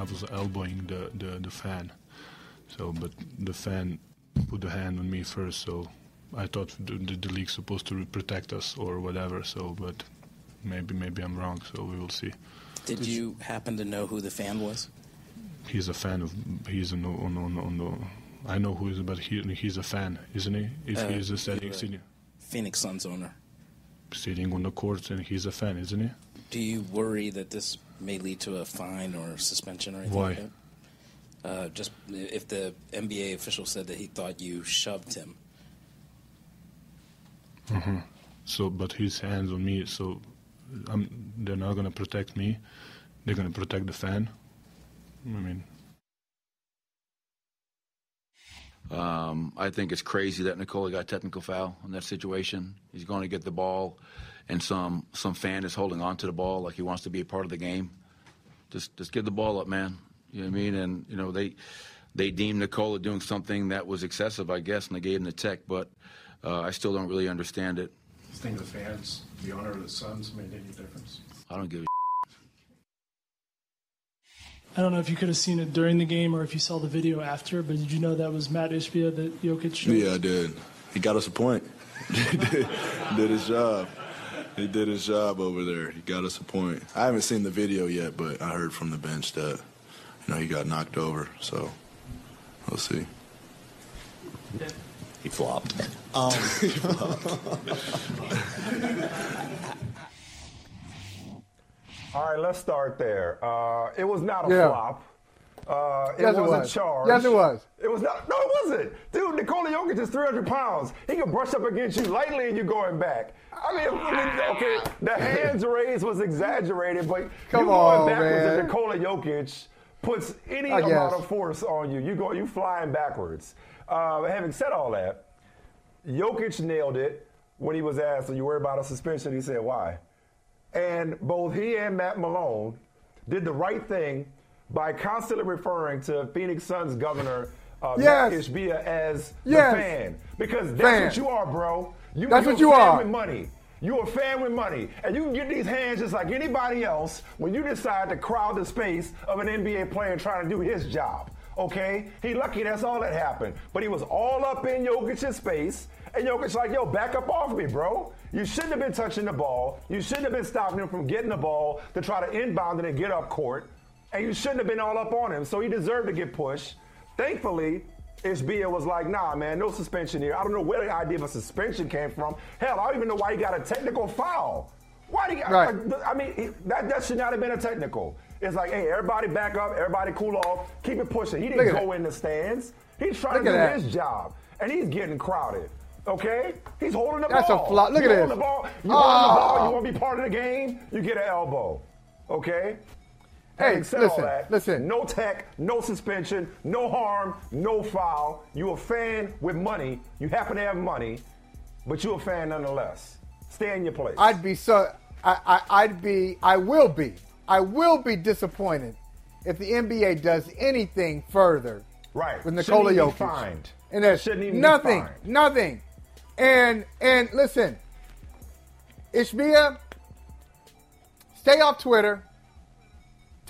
I was elbowing the, the, the fan. So, but the fan put the hand on me first, so I thought the, the, the league's supposed to protect us or whatever. So, but maybe maybe I'm wrong. So we will see. Did you happen to know who the fan was? He's a fan of. He's on the, on the, on the, on the I know who is, but he he's a fan, isn't he? If Uh, he's a sitting, you're a sitting Phoenix Suns owner. sitting on the courts, and he's a fan, isn't he? Do you worry that this may lead to a fine or suspension or anything Why? like that? Uh, just if the NBA official said that he thought you shoved him. hmm So, but his hands on me, so I'm, they're not gonna protect me. They're gonna protect the fan. I mean, Um, I think it's crazy that Nikola got technical foul in that situation. He's going to get the ball, and some some fan is holding on to the ball like he wants to be a part of the game. Just just give the ball up, man. You know what I mean? And you know they they deemed Nikola doing something that was excessive, I guess, and they gave him the tech. But uh, I still don't really understand it. You think the fans, the owner of the Suns, made any difference? I don't give a I don't know if you could have seen it during the game or if you saw the video after, but did you know that was Matt Ishbia that Jokic showed? Yeah, I did. He got us a point. he did, did his job. He did his job over there. He got us a point. I haven't seen the video yet, but I heard from the bench that you know he got knocked over. So we'll see. He flopped. Um, All right, let's start there. Uh, it was not a Yeah. flop. Uh, it Yes, it was, was. a charge. Yes, it was. It was not. No, it wasn't. Dude, Nikola Jokic is 300 pounds. He can brush up against you lightly and you're going back. I mean, okay, the hands raised was exaggerated, but Come you going on, backwards man. Nikola Jokic puts any I amount guess. of force on you. You go, you flying backwards. Uh, having said all that, Jokic nailed it when he was asked, "Are you worried about a suspension?" He said, "Why?" And both he and Matt Malone did the right thing by constantly referring to Phoenix Suns governor uh, Matt Yes. Ishbia as Yes. the fan. Because that's Fan. what you are, bro. You, That's what you a fan are. with money. You're a fan with money. And you can get these hands just like anybody else when you decide to crowd the space of an NBA player trying to do his job. Okay? He lucky that's all that happened. But he was all up in Jokic's space. And Jokic like, yo, back up off me, bro. You shouldn't have been touching the ball. You shouldn't have been stopping him from getting the ball to try to inbound it and get up court. And you shouldn't have been all up on him. So he deserved to get pushed. Thankfully, Ishbia was like, nah, man, no suspension here. I don't know where the idea of a suspension came from. Hell, I don't even know why he got a technical foul. Why do you, Right. I, I mean, that, that should not have been a technical. It's like, hey, everybody back up, everybody cool off, keep it pushing. He didn't go in the stands. He's trying Look to do that. his job, and he's getting crowded. Okay, he's holding the ball. That's a flop. Look you at this. The ball. You holding the ball. Oh. You ah. want to be part of the game? You get an elbow. Okay. Hey, listen, all that, listen. No tech, no suspension, no harm, no foul. You a fan with money. You happen to have money, but you a fan nonetheless. Stay in your place. I'd be so. I, I, I'd be. I will be. I will be disappointed if the NBA does anything further. Right. With Nikola Jokic. fined. And there's Shouldn't even be nothing. Nothing. And and listen, Ishbia, stay off Twitter.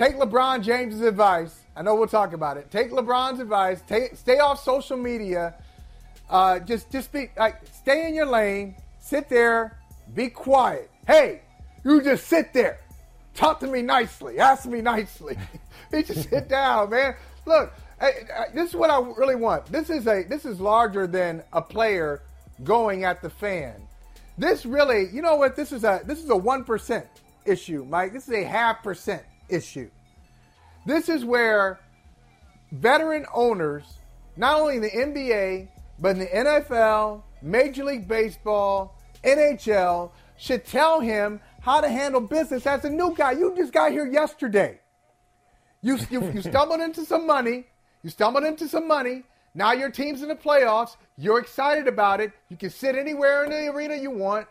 Take LeBron James's advice. I know we'll talk about it. Take LeBron's advice. Take, stay off social media. Uh, just just be like stay in your lane. Sit there. Be quiet. Hey, you just sit there. Talk to me nicely. Ask me nicely. you just sit down, man. Look, I, I, this is what I really want. This is a this is larger than a player going at the fan. This really, you know what? This is a this is a one percent issue, Mike. This is a half percent issue. This is where veteran owners, not only in the NBA, but in the NFL, Major League Baseball, NHL, should tell him how to handle business as a new guy. You just got here yesterday. You, you, you stumbled into some money. You stumbled into some money. Now your team's in the playoffs. You're excited about it. You can sit anywhere in the arena you want.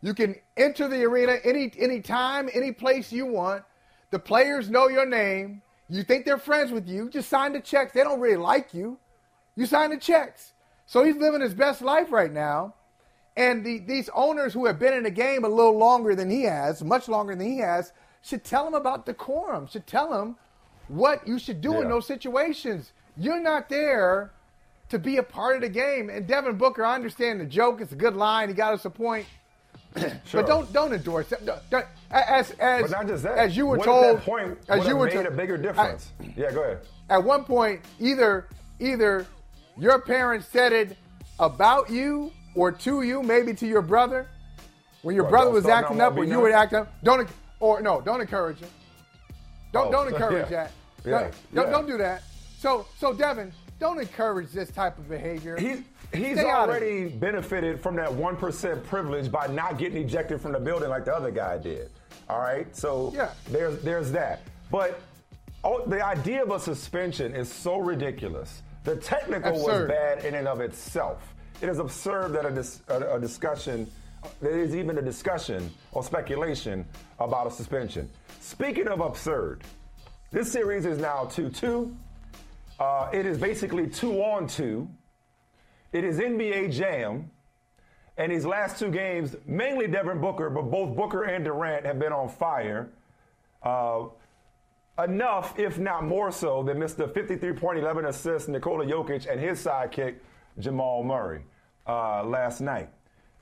You can enter the arena any any time, any place you want. The players know your name. You think they're friends with you. Just sign the checks. They don't really like you. You sign the checks. So he's living his best life right now. And the, these owners who have been in the game a little longer than he has, much longer than he has, should tell him about decorum, should tell him what you should do Yeah. in those situations. You're not there to be a part of the game. And Devin Booker, I understand the joke. It's a good line. He got us a point. Sure. But don't don't endorse it. Don't- As as But not just that. as you were what told, point as you were made to- a bigger difference. yeah, go ahead. at one point either either your parents said it about you or to you, maybe to your brother, when your What, brother was acting up or you would now? act up. Don't or no, don't encourage him. Don't Oh, don't encourage yeah. that. Yeah, Don't, don't, don't do that. So so Devin, don't encourage this type of behavior. He, he's Stay out of it. already benefited from that 1% privilege by not getting ejected from the building like the other guy did. All right? So Yeah. there's, there's that. But oh, the idea of a suspension is so ridiculous. The technical was bad in and of itself. It is absurd that a, dis, a, a discussion, there is even a discussion or speculation about a suspension. Speaking of absurd, this series is now 2 2. Uh, it is basically two on two. It is NBA Jam. And these last two games, mainly Devin Booker, but both Booker and Durant have been on fire. Uh, enough, if not more so, than Mr. 53 point 11 assists Nikola Jokic and his sidekick Jamal Murray uh, last night.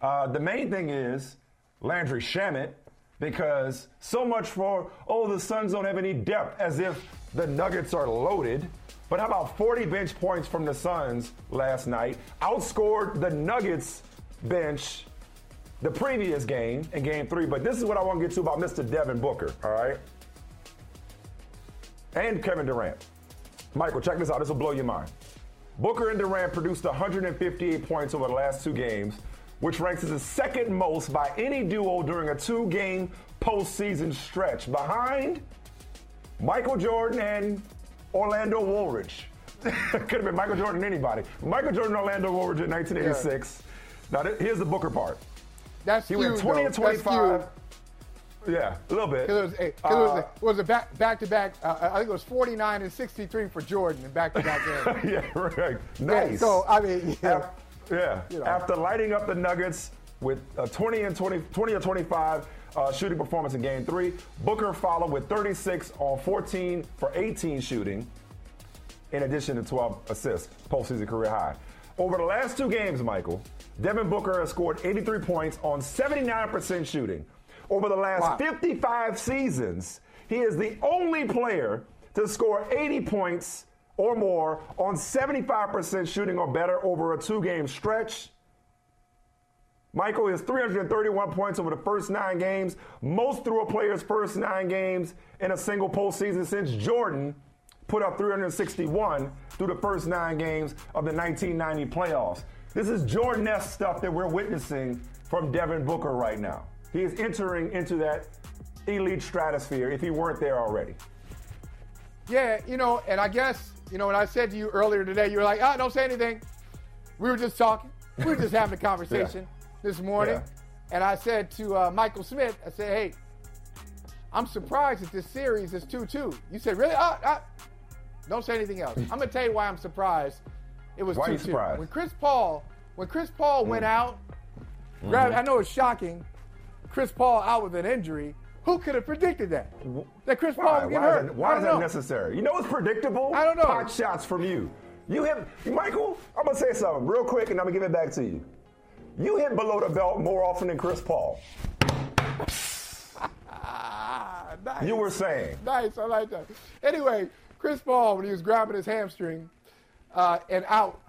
Uh, the main thing is Landry Shamet, because so much for, oh, the Suns don't have any depth, as if the Nuggets are loaded. But how about 40 bench points from the Suns last night? Outscored the Nuggets bench the previous game in game three. But this is what I want to get to about Mr. Devin Booker, all right? And Kevin Durant. Michael, check this out. This will blow your mind. Booker and Durant produced 158 points over the last two games, which ranks as the second most by any duo during a two game postseason stretch, behind Michael Jordan and Orlando Woolridge. Could have been Michael Jordan anybody. Michael Jordan Orlando Woolridge in 1986. Now, here's the Booker part. That's He went 20 though. and That's 25. Yeah, a little bit. Because It was, hey, 'cause it was, it was a back back to back. uh, I think it was 49 and 63 for Jordan in back to back games. yeah, right. Yeah, Nice. so I mean, yeah. Af- yeah. You know. After lighting up the Nuggets with a 20 and 20, 20 or 25 uh, shooting performance in Game Three, Booker followed with 36 on 14 for 18 shooting, in addition to 12 assists, postseason career high. Over the last two games, Michael, Devin Booker has scored 83 points on 79% shooting. Over the last Wow. 55 seasons, he is the only player to score 80 points or more on 75% shooting or better over a two game stretch. Michael is 331 points over the first nine games, most through a player's first nine games in a single postseason since Jordan put up 361 through the first nine games of the 1990 playoffs. This is Jordan-esque stuff that we're witnessing from Devin Booker right now. He is entering into that elite stratosphere if he weren't there already. Yeah, you know, and I guess, you know, when I said to you earlier today, you were like, ah, don't say anything. We were just talking. We were just having a conversation this morning. Yeah. And I said to uh, Michael Smith, I said, hey, I'm surprised that this series is 2 2. You said, really? Ah, ah. Don't say anything else. I'm going to tell you why I'm surprised it was Why 2 you 2. surprised? Mm. When Chris Paul, when Chris Paul went out, Mm-hmm. I know it's shocking, Chris Paul out with an injury. Who could have predicted that? That Chris Paul Why? would get Why is hurt? that, why is don't that necessary? You know what's predictable? I don't know. Hot shots from you. You hit, Michael, I'm going to say something real quick and I'm going to give it back to you. You hit below the belt more often than Chris Paul. Ah, nice. You were saying. Nice, I like that. Anyway, Chris Paul, when he was grabbing his hamstring uh, and out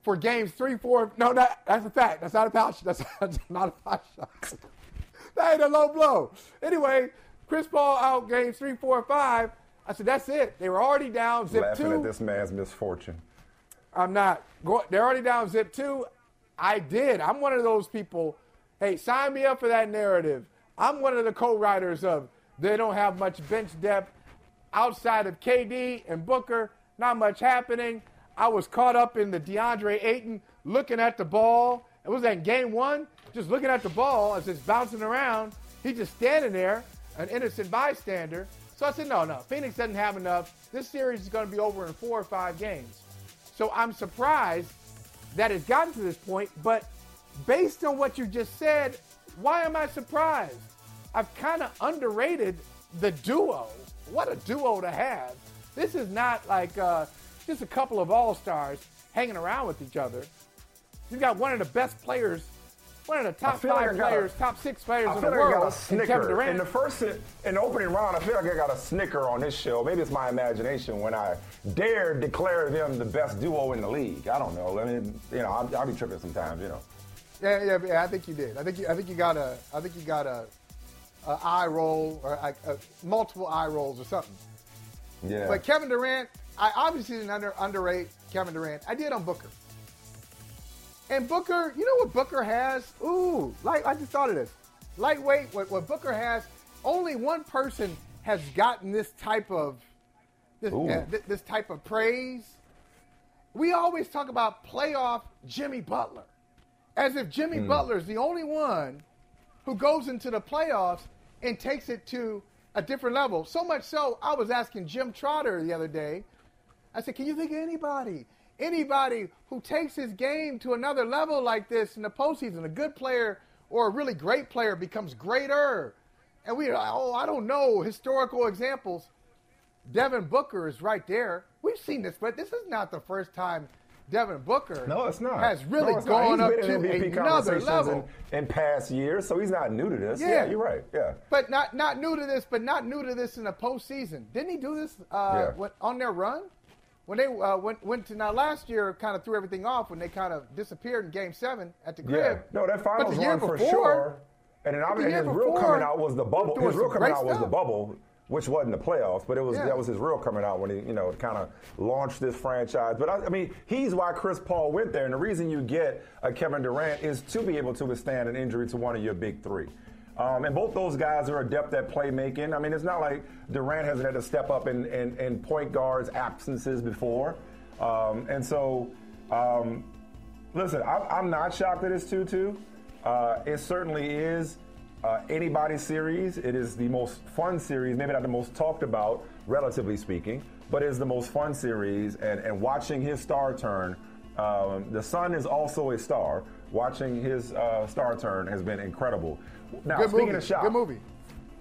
for games three, four. No, that, that's a fact. That's not a foul shot. That's, that's not a foul shot. that ain't a low blow. Anyway, Chris Paul out games three, four, five. I said, that's it. They were already down zip Laughing two. at this man's misfortune. I'm not. Go, they're already down zip two. I did. I'm one of those people. Hey, sign me up for that narrative. I'm one of the co-writers of they don't have much bench depth outside of KD and Booker. Not much happening. I was caught up in the DeAndre Ayton looking at the ball. It was that game one, just looking at the ball as it's bouncing around. He's just standing there, an innocent bystander. So I said, no, no, Phoenix doesn't have enough. This series is going to be over in four or five games. So I'm surprised that it's gotten to this point. But based on what you just said, why am I surprised? I've kind of underrated the duo. What a duo to have. This is not like uh, just a couple of all stars hanging around with each other. You've got one of the best players, one of the top five like I got a- players, top six players in the like I got world, a snicker. In the first, in the opening round, I feel like I got a snicker on this show. Maybe it's my imagination when I dared declare them the best duo in the league. I don't know. I mean, you know, I'll, I'll be tripping sometimes, you know. Yeah, yeah, yeah. I think you did. I think you, I think you got a, I think you got a, a eye roll or a, multiple eye rolls or something. Yeah. But Kevin Durant, I obviously didn't under, underrate Kevin Durant. I did on Booker. And Booker, you know what Booker has? Ooh, like I just thought of this. Lightweight, what, what Booker has, only one person has gotten this type of this, uh, th- this type of praise. We always talk about playoff Jimmy Butler. As if Jimmy Hmm. Butler is the only one who goes into the playoffs and takes it to a different level. So much so, I was asking Jim Trotter the other day. I said, "Can you think of anybody, anybody who takes his game to another level like this in the postseason? A good player or a really great player becomes greater." And we, are, oh, I don't know historical examples. Devin Booker is right there. We've seen this, but this is not the first time Devin Booker No, it's not. has really No, not. gone He's up to another level. In, in past years, so he's not new to this. Yeah. Yeah, you're right. Yeah. But not not new to this, but not new to this in the postseason. Didn't he do this uh, Yeah. on their run? When they uh, went, went to now last year, kind of threw everything off when they kind of disappeared in Game Seven at the Yeah. No, that But finals the year run for sure. And then obviously his real coming out was the bubble. His real coming out was the bubble, which wasn't the playoffs, but it was Yeah. that was his real coming out when he, you know, kind of launched this franchise. But I, I mean, he's why Chris Paul went there, and the reason you get a Kevin Durant is to be able to withstand an injury to one of your big three. Um, and both those guys are adept at playmaking. I mean, it's not like Durant hasn't had to step up in, in, in point guards' absences before. Um, and so, um, listen, I'm, I'm not shocked that it's 2 2. Uh, it certainly is uh, anybody's series. It is the most fun series, maybe not the most talked about, relatively speaking, but it's the most fun series. And, and watching his star turn, um, the sun is also a star. Watching his uh, star turn has been incredible. Now, Good speaking movie. of shock, Good movie.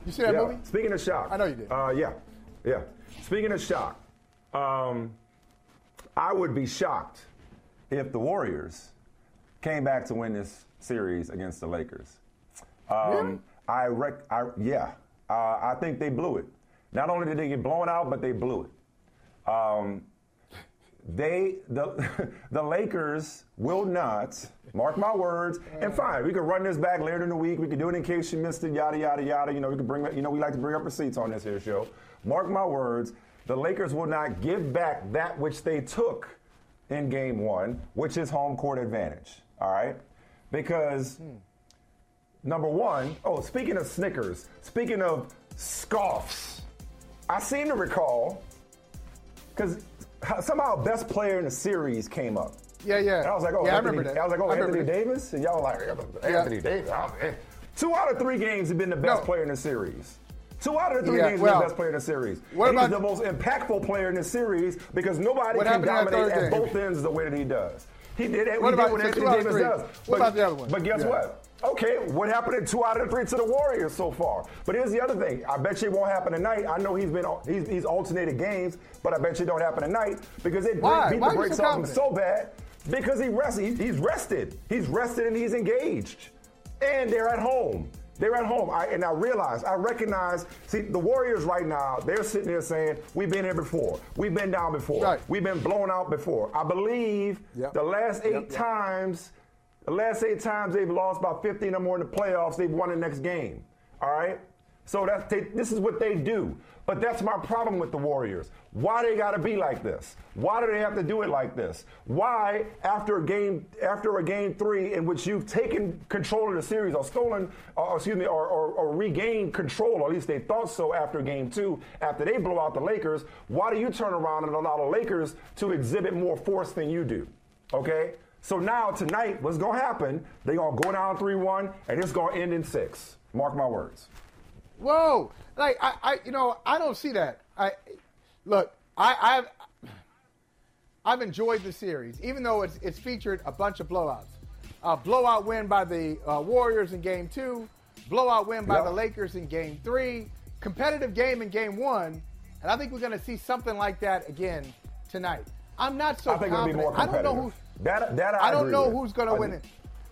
You see that yeah. movie? Speaking of shock, I know you did. Uh, yeah, yeah. Speaking of shock, um, I would be shocked if the Warriors came back to win this series against the Lakers. Um, Really? I rec- I, yeah, uh, I think they blew it. Not only did they get blown out, but they blew it. Um, they the the Lakers will not mark my words. And fine, we could run this back later in the week. We could do it in case you missed it. Yada yada yada. You know, we could bring you know we like to bring up receipts on this here show. Mark my words. The Lakers will not give back that which they took in Game One, which is home court advantage. All right, because. Number one, oh, speaking of Snickers, speaking of scoffs, I seem to recall because somehow best player in the series came up. Yeah, yeah. And I was like, oh, yeah, Anthony, I remember that. I was like, oh, I Anthony. Davis? And y'all were like, Anthony Davis. oh. Two out of three games have been the best No. player in the series. Two out of the three Yeah, games well, been the best player in the series. what about- he's the most impactful player in the series because nobody can happened in that dominate at game? both ends the way that he does. He did it. What he about- did what two out of Davis three. does. What But- about the other one? But guess Yeah. what? Okay, what happened in two out of the three to the Warriors so far? But here's the other thing. I bet you it won't happen tonight. I know he's been he's, he's alternated games, but I bet you it don't happen tonight because it Why? beat Why the brakes so off him so bad because he rested. He's rested. He's rested and he's engaged, and they're at home. They're at home. I, and I realize, I recognize, see, the Warriors right now, they're sitting there saying, we've been here before. We've been down before. Right. We've been blown out before. I believe Yep. the last eight Yep, times, the last eight times they've lost by 15 or more in the playoffs, they've won the next game. All right? So that's they, this is what they do. But that's my problem with the Warriors. Why they got to be like this? Why do they have to do it like this? Why after a game after a game three in which you've taken control of the series or stolen, or excuse me, or, or, or regained control, or at least they thought so after game two, after they blow out the Lakers, why do you turn around and allow the Lakers to exhibit more force than you do? Okay? So now tonight, what's gonna happen? They're gonna go down 3-1 and it's gonna end in six. Mark my words. Whoa! Like I, I, you know, I don't see that. I look, I, I've, I've enjoyed the series, even though it's it's featured a bunch of blowouts. A blowout win by the uh, Warriors in Game Two, blowout win by Yep. the Lakers in Game Three, competitive game in Game One, and I think we're going to see something like that again tonight. I'm not so I think it'll be confident. more I don't know who. That, that I, I don't know with. who's going to win it.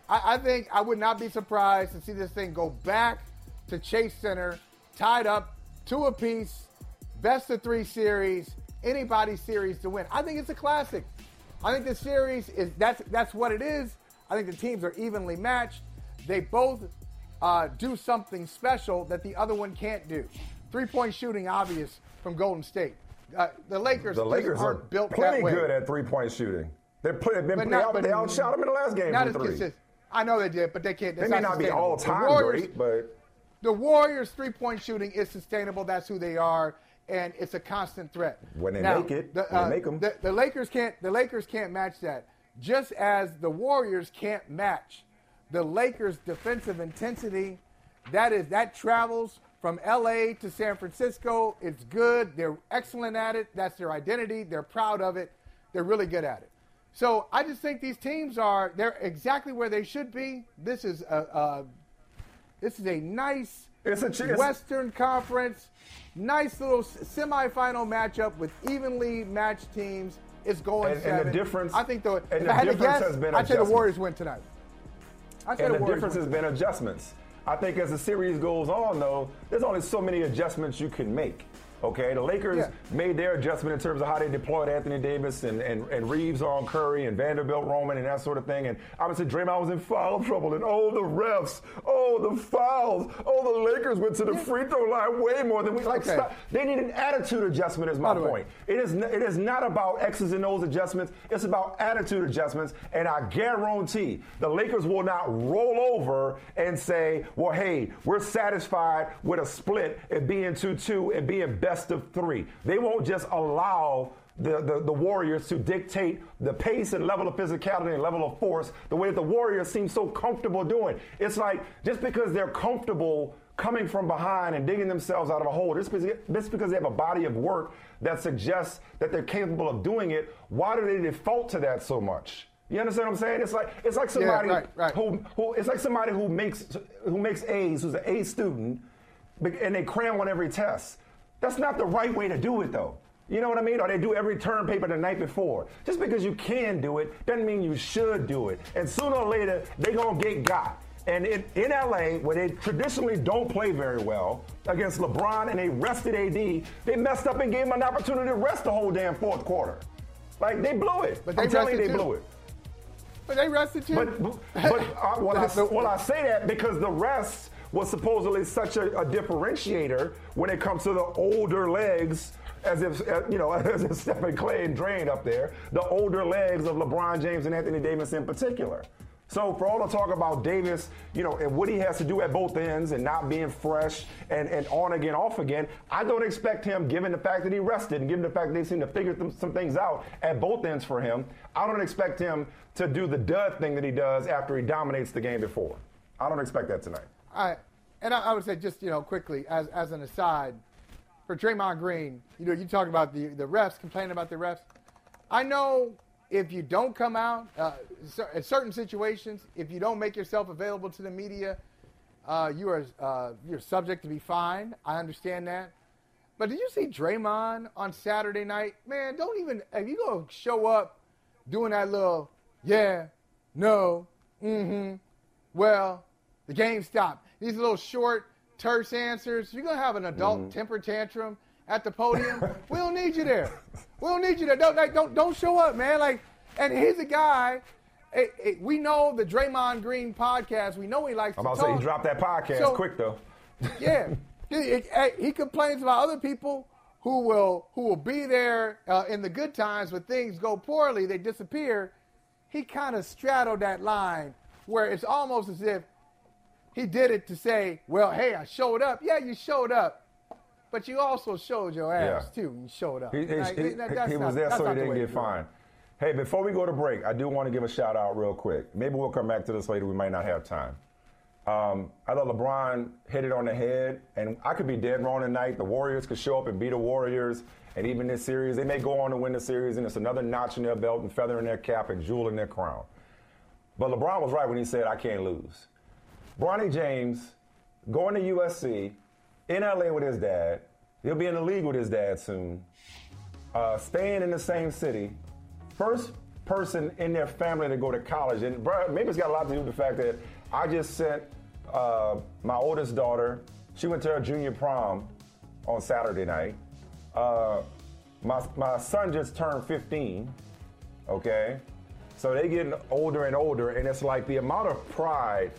I, I think I would not be surprised to see this thing go back to Chase Center, tied up, two apiece, best of three series, anybody series to win. I think it's a classic. I think the series is that's that's what it is. I think the teams are evenly matched. They both uh, do something special that the other one can't do. Three point shooting, obvious from Golden State. Uh, the Lakers, The Lakers are built plenty that way. good at three point shooting. They're play, been But play not- out, they outshot them in the last game Not as three. consistent. I know they did, but they can't. They may not be all time great, but the Warriors' three point shooting is sustainable. That's who they are, and it's a constant threat. When they Now, make it, the, uh, make 'em. The, the Lakers can't. The Lakers can't match that. Just as the Warriors can't match the Lakers' defensive intensity. That is that travels from L.A. to San Francisco. It's good. They're excellent at it. That's their identity. They're proud of it. They're really good at it. So I just think these teams are they're exactly where they should be. This is a, a this is a nice It's a Western Conference, nice little semifinal matchup with evenly matched teams. It's going And- and the difference- I think the and if the I had to difference guess, has been I'd say the. Warriors win tonight. I'd say and the the difference win has been adjustments. I think as the series goes on, though, there's only so many adjustments you can make. Okay, the Lakers Yeah. made their adjustment in terms of how they deployed Anthony Davis and, and, and Reaves on Curry and Vanderbilt Roman and that sort of thing. And obviously Draymond was in foul trouble. And oh, the refs, oh, the fouls, oh, the Lakers went to the free throw line way more than we like. Okay. Stop. They need an attitude adjustment, is my By the way. point. It is, it is not about X's and O's adjustments. It's about attitude adjustments. And I guarantee the Lakers will not roll over and say, well, hey, we're satisfied with a split and being 2 2 and being best of three. They won't just allow. The, the, the Warriors to dictate the pace and level of physicality and level of force the way that the Warriors seem so comfortable doing. It's like just because they're comfortable coming from behind and digging themselves out of a hole. Just because, just because they have a body of work that suggests that they're capable of doing it, why do they default to that so much? You understand what I'm saying? It's like it's like somebody right, right. who who it's like somebody who makes who makes A's, who's an A student, and they cram on every test. That's not the right way to do it, though. You know what I mean? Or they do every term paper the night before. Just because you can do it doesn't mean you should do it. And sooner or later, they're gonna get got. And in, in LA, where they traditionally don't play very well against LeBron and they rested AD, they messed up and gave him an opportunity to rest the whole damn fourth quarter. Like they blew it. But they I'm telling you, they too. blew it. But they rested too. But, but, but uh, well, I, well, I say that because the rest was supposedly such a, a differentiator when it comes to the older legs, as if uh, you know, as if Stephen Klay and Drain up there, the older legs of LeBron James and Anthony Davis in particular. So for all the talk about Davis, you know, and what he has to do at both ends and not being fresh and, and on again, off again, I don't expect him, given the fact that he rested and given the fact that they seem to figure th- some things out at both ends for him, I don't expect him to do the dud thing that he does after he dominates the game before. I don't expect that tonight. Right. And I, I would say just, you know, quickly, as, as an aside, for Draymond Green, you know, you talk about the, the refs, complaining about the refs. I know if you don't come out, uh, in certain situations, if you don't make yourself available to the media, uh, you are uh, you're subject to be fined. I understand that. But did you see Draymond on Saturday night? Man, don't even if you go show up doing that little yeah, no, mm-hmm, well, the game stopped. These little short, terse answers. You're gonna have an adult temper tantrum at the podium. we don't need you there. We don't need you there. Don't like, don't don't show up, man. Like, and he's a guy. eh, eh, we know the Draymond Green podcast. We know he likes I'm to about to talk. say he dropped that podcast So- quick though. Yeah. He, he complains about other people who will who will be there uh, in the good times when things go poorly, they disappear. He kind of straddled that line where it's almost as if he did it to say, "Well, hey, I showed up. Yeah, you showed up, but you also showed your ass Yeah. too. You showed up. He, he, Like, he- that- he was not- there so he didn't get fined. Hey, before we go to break, I do want to give a shout out real quick. Maybe we'll come back to this later. We might not have time. Um, I thought LeBron hit it on the head, and I could be dead wrong tonight. The Warriors could show up and beat the Warriors, and even this series, they may go on to win the series, and it's another notch in their belt and feather in their cap and jewel in their crown. But LeBron was right when he said, I can't lose. Bronny James going to USC in LA with his dad. He'll be in the league with his dad soon. Uh, staying in the same city. First person in their family to go to college. And bro, maybe it's got a lot to do with the fact that I just sent uh, my oldest daughter, she went to her junior prom on Saturday night. Uh, my, my son just turned 15, okay? So they getting older and older, and it's like the amount of pride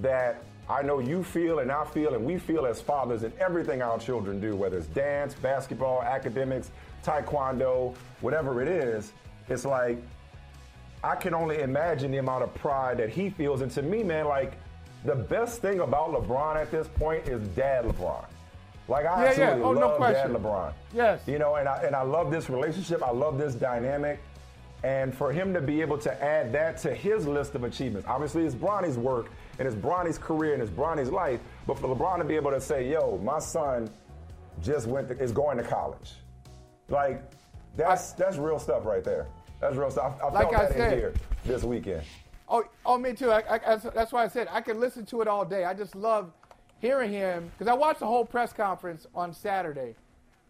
that I know you feel and I feel and we feel as fathers in everything our children do, whether it's dance, basketball, academics, taekwondo, whatever it is, it's like I can only imagine the amount of pride that he feels. And to me, man, like the best thing about LeBron at this point is dad LeBron. Like I Yeah, yeah. absolutely Oh, no love question. dad LeBron. Yes. You know, and I and I love this relationship. I love this dynamic. And for him to be able to add that to his list of achievements, obviously it's Bronny's work and it's Bronny's career and it's Bronny's life. But for LeBron to be able to say, "Yo, my son just went to, is going to college," like that's that's real stuff right there. That's real stuff. I, I Like felt I that said- in here this weekend. Oh, oh, me too. I, I, that's- that's why I said I could listen to it all day. I just love hearing him because I watched the whole press conference on Saturday,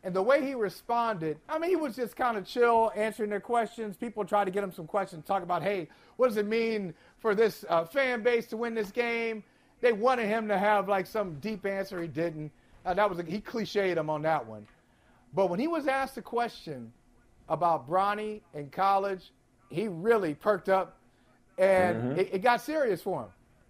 and the way he responded. I mean, he was just kind of chill, answering their questions. People tried to get him some questions, talk about, hey, what does it mean for this uh, fan base to win this game? They wanted him to have like some deep answer. He didn't. Uh, that was a, he cliched him on that one. But when he was asked a question about Bronny in college, he really perked up and Mm-hmm. it, it got serious for him.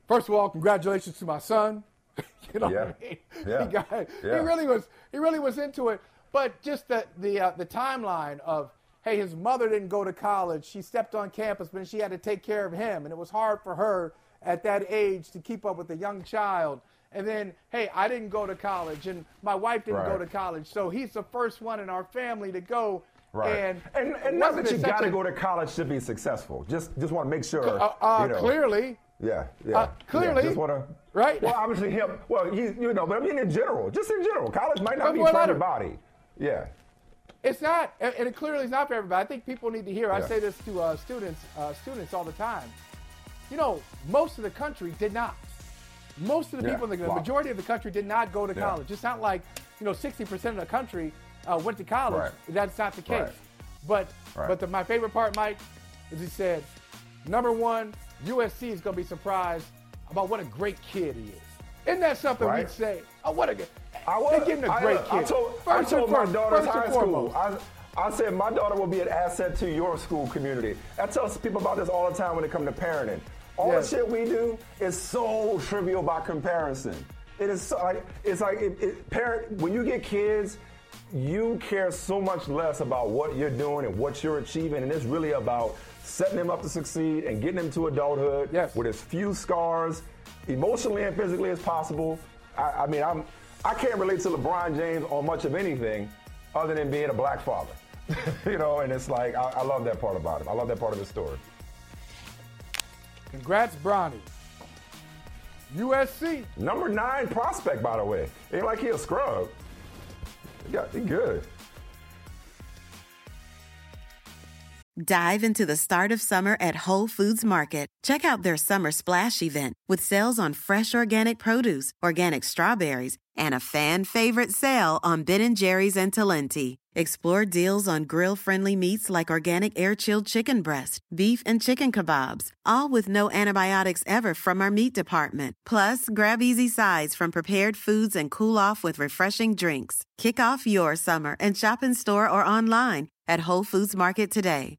First of all, congratulations to my son. you know Yeah. I mean? Yeah. He, got, Yeah. he really was he really was into it. But just the the uh, the timeline of hey, his mother didn't go to college. She stepped on campus, but she had to take care of him, and it was hard for her at that age to keep up with a young child. And then, hey, I didn't go to college, and my wife didn't go to college, so he's the first one in our family to go. Right. And and, and not that you got to go to college to be successful. Just just want to make sure. Uh, uh, you know. Clearly, Yeah, yeah. Uh, clearly, yeah, just want to. right? Well, obviously him. Well, he, you know, but I mean in general, just in general, college might not But be what for other- everybody. Yeah. It's not, and it clearly is not for everybody. I think people need to hear. I say this to uh, students, uh, students all the time. You know, most of the country did not. Most of the Yeah. people, in the, the majority of the country, did not go to Yeah. college. It's not like you know, 60% of the country uh, went to college. Right. That's not the case. Right. But Right. but the, my favorite part, Mike, is he said, number one, USC is going to be surprised about what a great kid he is. Isn't that something we'd say? Oh, what a good. I was. They give him a I, great uh, I kid. told, First I told my daughter's high school. I, I said my daughter will be an asset to your school community. I tell people about this all the time when it comes to parenting. All Yes. the shit we do is so trivial by comparison. It is so, like it's like it, it, parent when you get kids, you care so much less about what you're doing and what you're achieving, and it's really about setting them up to succeed and getting them to adulthood Yes. with as few scars, emotionally and physically as possible. I, I mean, I'm I can't relate to LeBron James on much of anything other than being a black father. you know, and it's like I, I love that part about him. I love that part of his story. Congrats, Bronny. USC. Number nine prospect, by the way. Ain't like he a scrub. Yeah, he good. Dive into the start of summer at Whole Foods Market. Check out their summer splash event with sales on fresh organic produce, organic strawberries, and a fan favorite sale on Ben & Jerry's and Talenti. Explore deals on grill-friendly meats like organic air-chilled chicken breast, beef and chicken kebabs, all with no antibiotics ever from our meat department. Plus, grab easy sides from prepared foods and cool off with refreshing drinks. Kick off your summer and shop in store or online at Whole Foods Market today.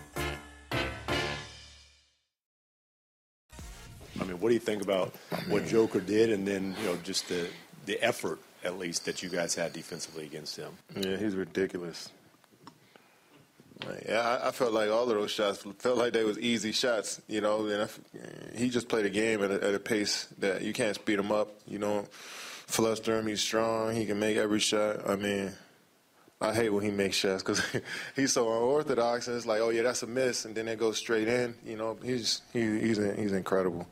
What do you think about what Joker did, and then you know just the the effort at least that you guys had defensively against him? Yeah, he's ridiculous. Like, yeah, I, I felt like all of those shots felt like they was easy shots, you know. And I, he just played a game at a, at a pace that you can't speed him up. You know, fluster him. He's strong. He can make every shot. I mean, I hate when he makes shots because he's so unorthodox. And it's like, oh yeah, that's a miss, and then it goes straight in. You know, he's he, he's he's incredible.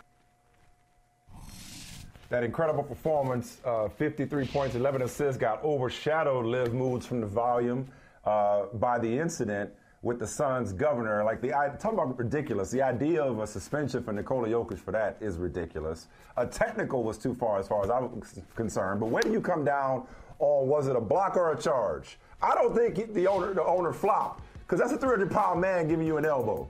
That incredible performance, uh, 53 points, 11 assists, got overshadowed, Liv Moods from the volume, uh, by the incident with the Suns governor. Like the I talk about ridiculous. The idea of a suspension for Nikola Jokic for that is ridiculous. A technical was too far as far as I'm concerned. But when do you come down on was it a block or a charge? I don't think the owner the owner flopped because that's a 300 pound man giving you an elbow.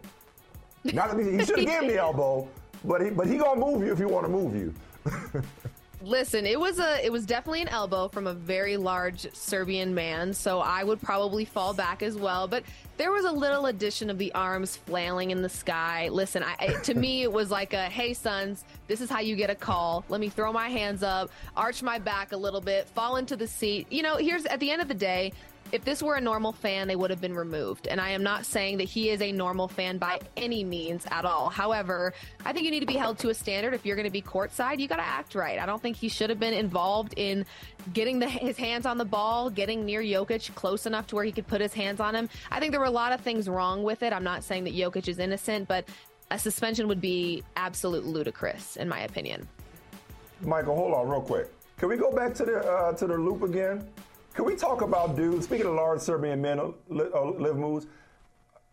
Not that he, he should have given the elbow, but he but he gonna move you if he want to move you. Listen, it was a it was definitely an elbow from a very large Serbian man, so I would probably fall back as well. But there was a little addition of the arms flailing in the sky. Listen, I, to me it was like a hey Suns, this is how you get a call. Let me throw my hands up, arch my back a little bit, fall into the seat. You know, here's at the end of the day, if this were a normal fan, they would have been removed. And I am not saying that he is a normal fan by any means at all. However, I think you need to be held to a standard. If you're going to be courtside, you got to act right. I don't think he should have been involved in getting the, his hands on the ball, getting near Jokic close enough to where he could put his hands on him. I think there were a lot of things wrong with it. I'm not saying that Jokic is innocent, but a suspension would be absolute ludicrous, in my opinion. Michael, hold on real quick. Can we go back to the uh, to the loop again? Can we talk about dude? Speaking of large Serbian men, uh, Liv Moods.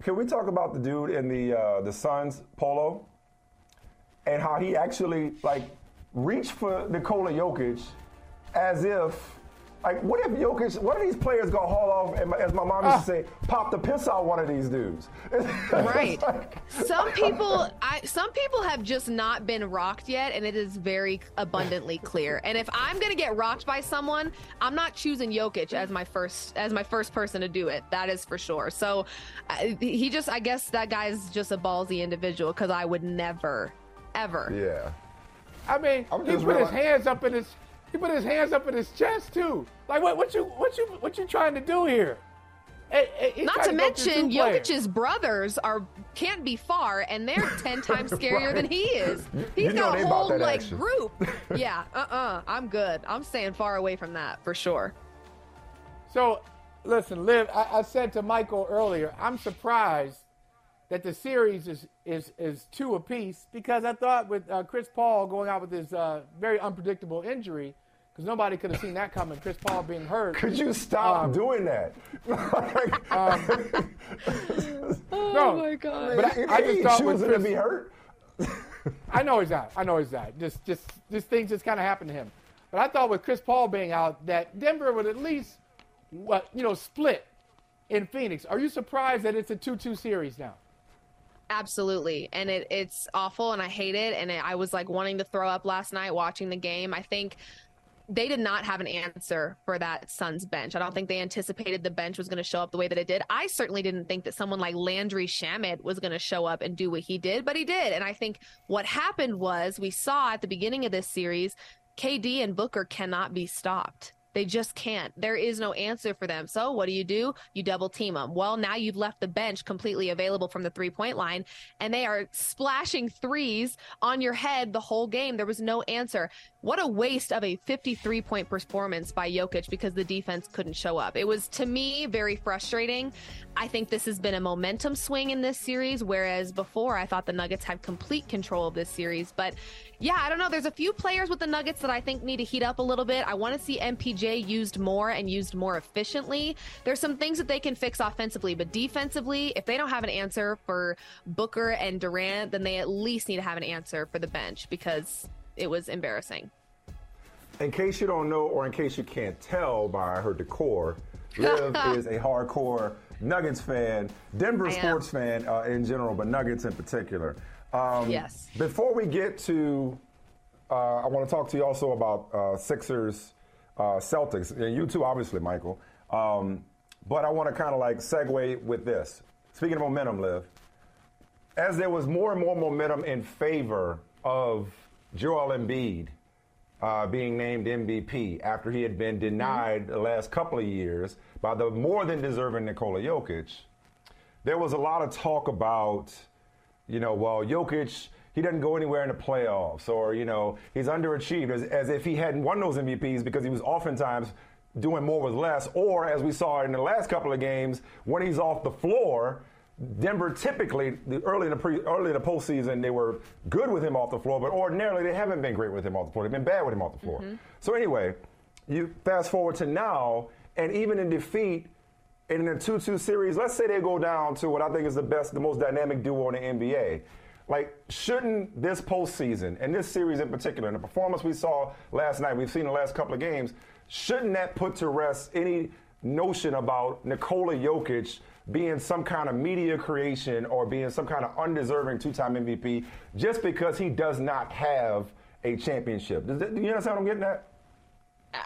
Can we talk about the dude in the uh, the Suns polo and how he actually like reached for Nikola Jokic as if like, what if Jokic, what are these players gonna haul off, as my mom used to ah. say, pop the piss out one of these dudes? right. like, some people, I, some people have just not been rocked yet, and it is very abundantly clear. And if I'm gonna get rocked by someone, I'm not choosing Jokic as my first, as my first person to do it. That is for sure. So, he just, I guess that guy's just a ballsy individual because I would never, ever. Yeah. I mean, he put his hands up in his he put his hands up in his chest too. Like what? What you? What you? What you trying to do here? Not to, to mention, Jokic's brothers are can't be far, and they're ten times scarier right. than he is. He's you got a whole like action. group. yeah, uh, uh-uh, uh, i am good. I'm staying far away from that for sure. So, listen, Liv. I, I said to Michael earlier, I'm surprised that the series is is is two apiece because I thought with uh, Chris Paul going out with his uh, very unpredictable injury, because nobody could have seen that coming. Chris Paul being hurt. Could you stop um, doing that? um, oh no, my god! But I, I just thought with Chris, to be hurt. I know he's not. I know he's not. Just just just things just kind of happened to him. But I thought with Chris Paul being out, that Denver would at least, what you know, split in Phoenix. Are you surprised that it's a two-two series now? Absolutely. And it, it's awful and I hate it. And it, I was like wanting to throw up last night watching the game. I think they did not have an answer for that Suns bench. I don't think they anticipated the bench was going to show up the way that it did. I certainly didn't think that someone like Landry Shamet was going to show up and do what he did, but he did. And I think what happened was we saw at the beginning of this series, KD and Booker cannot be stopped They just can't. There is no answer for them. So what do you do? You double team them. Well, now you've left the bench completely available from the three point line, and they are splashing threes on your head the whole game. There was no answer. What a waste of a 53 point performance by Jokic because the defense couldn't show up. It was, to me, very frustrating. I think this has been a momentum swing in this series, whereas before I thought the Nuggets had complete control of this series. But yeah, I don't know. There's a few players with the Nuggets that I think need to heat up a little bit. I want to see MPJ used more and used more efficiently. There's some things that they can fix offensively, but defensively, if they don't have an answer for Booker and Durant, then they at least need to have an answer for the bench because it was embarrassing. In case you don't know, or in case you can't tell by her decor, Liv is a hardcore Nuggets fan, Denver sports fan uh, in general, but Nuggets in particular. Um, yes. Before we get to, uh, I want to talk to you also about uh, Sixers, uh, Celtics, and you too, obviously, Michael. Um, but I want to kind of like segue with this. Speaking of momentum, Liv, as there was more and more momentum in favor of Joel Embiid uh, being named MVP after he had been denied mm-hmm. the last couple of years by the more than deserving Nikola Jokic, there was a lot of talk about, you know, well, Jokic, he doesn't go anywhere in the playoffs, or, you know, he's underachieved as, as if he hadn't won those MVPs because he was oftentimes doing more with less, or as we saw in the last couple of games, when he's off the floor, Denver typically the early in the pre, early in the postseason they were good with him off the floor, but ordinarily they haven't been great with him off the floor. They've been bad with him off the floor. Mm-hmm. So anyway, you fast forward to now, and even in defeat in a 2-2 series, let's say they go down to what I think is the best, the most dynamic duo in the NBA. Like, shouldn't this postseason and this series in particular, and the performance we saw last night, we've seen the last couple of games, shouldn't that put to rest any notion about Nikola Jokic? being some kind of media creation or being some kind of undeserving two-time MVP just because he does not have a championship. Do you understand what I'm getting at?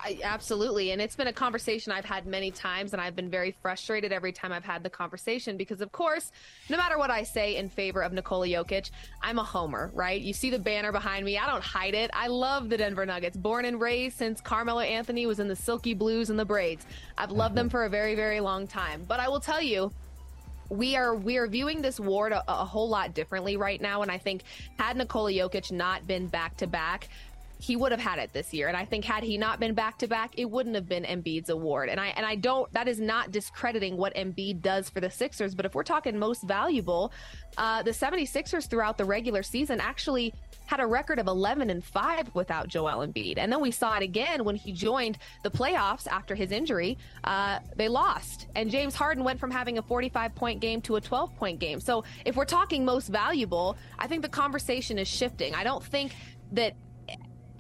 I, absolutely. And it's been a conversation I've had many times, and I've been very frustrated every time I've had the conversation because, of course, no matter what I say in favor of Nikola Jokic, I'm a homer, right? You see the banner behind me. I don't hide it. I love the Denver Nuggets. Born and raised since Carmelo Anthony was in the Silky Blues and the Braids. I've loved them mm-hmm. for a very, very long time. But I will tell you, we are we are viewing this award a, a, whole lot differently right now. And I think had Nikola Jokic not been back to back, he would have had it this year. And I think had he not been back to back, it wouldn't have been Embiid's award. And I and I don't that is not discrediting what Embiid does for the Sixers, but if we're talking most valuable, uh, the 76ers throughout the regular season actually had a record of 11 and 5 without Joel Embiid. And then we saw it again when he joined the playoffs after his injury. Uh, they lost. And James Harden went from having a 45 point game to a 12 point game. So if we're talking most valuable, I think the conversation is shifting. I don't think that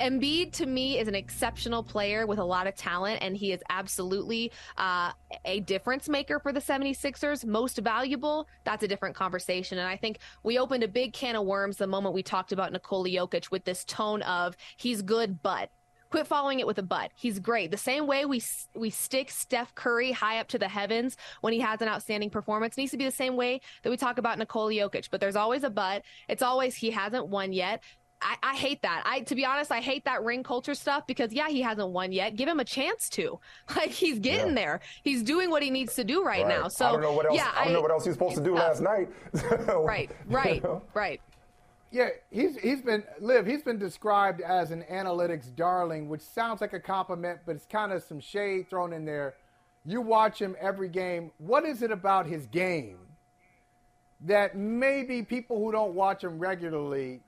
Embiid to me is an exceptional player with a lot of talent, and he is absolutely uh, a difference maker for the 76ers. Most valuable, that's a different conversation. And I think we opened a big can of worms the moment we talked about Nikola Jokic with this tone of he's good, but quit following it with a but. He's great. The same way we we stick Steph Curry high up to the heavens when he has an outstanding performance needs to be the same way that we talk about Nikola Jokic. But there's always a but. It's always he hasn't won yet. I, I, hate that. I, to be honest, I hate that ring culture stuff because yeah, he hasn't won yet. Give him a chance to. Like he's getting yeah. there. He's doing what he needs to do right, right, now. So I don't know what else. Yeah, I don't know what else he's supposed to do uh, last night. right, right, you know? right. Yeah, he's he's been live. He's been described as an analytics darling, which sounds like a compliment, but it's kind of some shade thrown in there. You watch him every game. What is it about his game that maybe people who don't watch him regularly